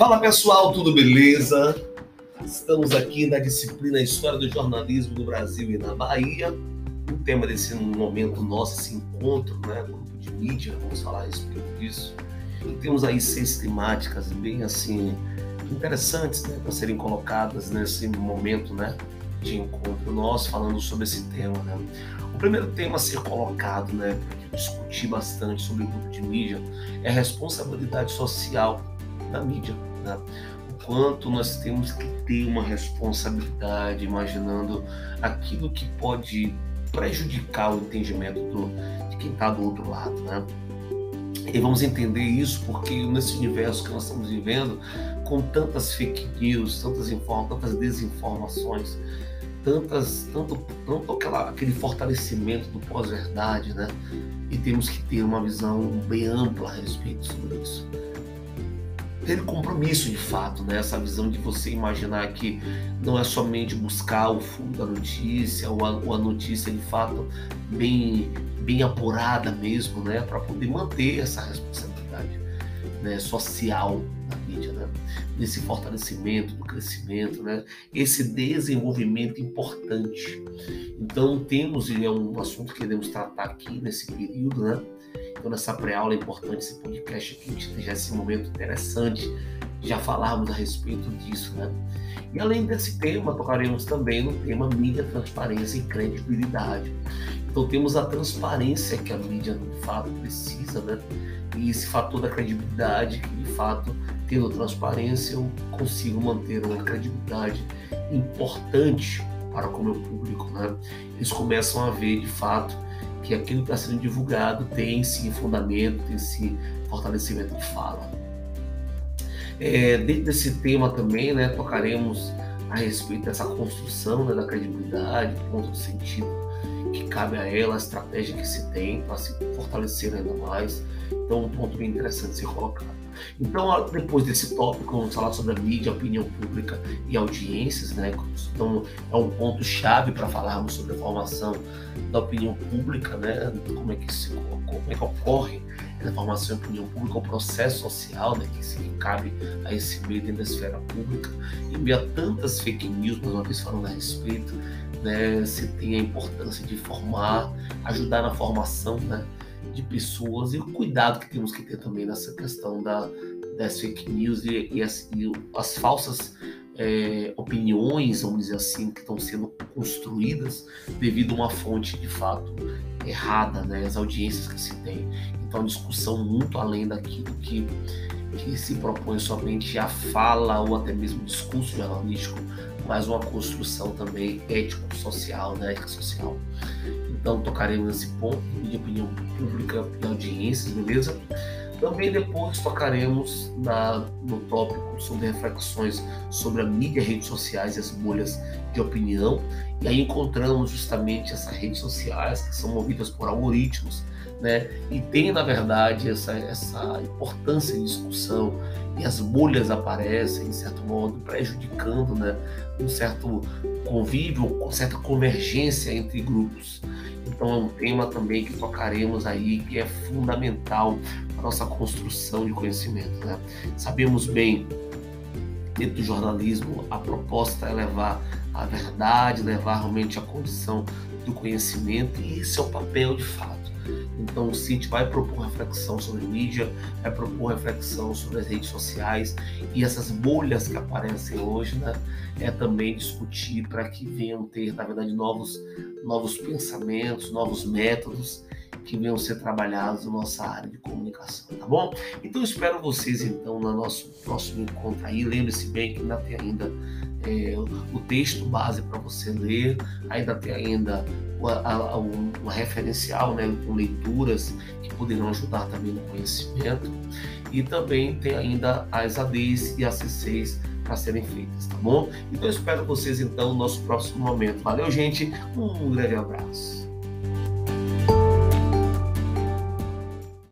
Fala pessoal, tudo beleza? Estamos aqui na disciplina História do Jornalismo no Brasil e na Bahia. O tema desse momento nosso, esse encontro, né? Grupo de mídia, vamos falar a respeito disso. E temos aí seis temáticas bem assim interessantes né, para serem colocadas nesse momento né, de encontro nosso, falando sobre esse tema. Né? O primeiro tema a ser colocado, né, discutir bastante sobre o grupo de mídia, é a responsabilidade social da mídia. Né? O quanto nós temos que ter uma responsabilidade, imaginando aquilo que pode prejudicar o entendimento do, de quem está do outro lado. Né? E vamos entender isso porque nesse universo que nós estamos vivendo, com tantas fake news, tantas, tantas desinformações, tantas, tanto, tanto aquela, aquele fortalecimento do pós-verdade, né? E temos que ter uma visão bem ampla a respeito sobre isso. Ter compromisso de fato, né? Essa visão de você imaginar que não é somente buscar o fundo da notícia ou a, ou a notícia de fato bem, bem apurada mesmo, né? Para poder manter essa responsabilidade né? social da mídia, né? Nesse fortalecimento do crescimento, né? Esse desenvolvimento importante. Então temos e é um assunto que queremos tratar aqui nesse período, né? Então nessa pré-aula é importante esse podcast aqui, já esse momento interessante, já falarmos a respeito disso, né? E além desse tema, tocaremos também no tema mídia, transparência e credibilidade. Então temos a transparência que a mídia de fato precisa, né? E esse fator da credibilidade, que de fato, tendo transparência, eu consigo manter uma credibilidade importante para com o meu público, né? Eles começam a ver de fato que aquilo que está sendo divulgado tem sim fundamento, tem sim fortalecimento de fala. É, dentro desse tema também, né, tocaremos a respeito dessa construção né, da credibilidade, ponto de sentido que cabe a ela, a estratégia que se tem para se fortalecer ainda mais. Então, um ponto bem interessante ser colocado. Então, depois desse tópico, vamos falar sobre a mídia, opinião pública e audiências, né? Então, é um ponto chave para falarmos sobre a formação da opinião pública, né? Como é que se como é que ocorre essa formação da opinião pública, o processo social, né? Que se cabe a esse meio dentro da esfera pública. E meio a tantas fake news, uma vez falando a respeito, né? Se tem a importância de formar, ajudar na formação, né? de pessoas e o cuidado que temos que ter também nessa questão da, das fake news e, e, as, e as, falsas é, opiniões, vamos dizer assim, que estão sendo construídas devido a uma fonte de fato errada, né, as audiências que se tem. Então, a discussão muito além daquilo que, que se propõe somente a fala ou até mesmo discurso jornalístico, mas uma construção também ético-social, né, ética social. Então tocaremos nesse ponto de opinião pública e audiências, beleza? Também depois tocaremos na, no tópico sobre reflexões sobre a mídia, redes sociais e as bolhas de opinião. E aí encontramos justamente essas redes sociais que são movidas por algoritmos, né? E tem, na verdade, essa, essa importância de discussão e as bolhas aparecem, de certo modo, prejudicando, né? Um certo convívio, com certa convergência entre grupos. Então é um tema também que tocaremos aí que é fundamental para nossa construção de conhecimento. Né? Sabemos bem dentro do jornalismo a proposta é levar a verdade, levar realmente a condição do conhecimento e esse é o papel de fato. Então o CIT vai propor reflexão sobre mídia, vai propor reflexão sobre as redes sociais e essas bolhas que aparecem hoje, né? É também discutir para que venham ter, na verdade, novos, novos pensamentos, novos métodos que venham ser trabalhados na nossa área de comunicação, tá bom? Então espero vocês então no nosso próximo encontro aí. Lembre-se bem que ainda tem ainda é, o texto base para você ler, ainda tem ainda um referencial, né, com leituras que poderão ajudar também no conhecimento. E também tem ainda as ADs e as C6 para serem feitas, tá bom? Então eu espero vocês então no nosso próximo momento. Valeu, gente. Um grande abraço.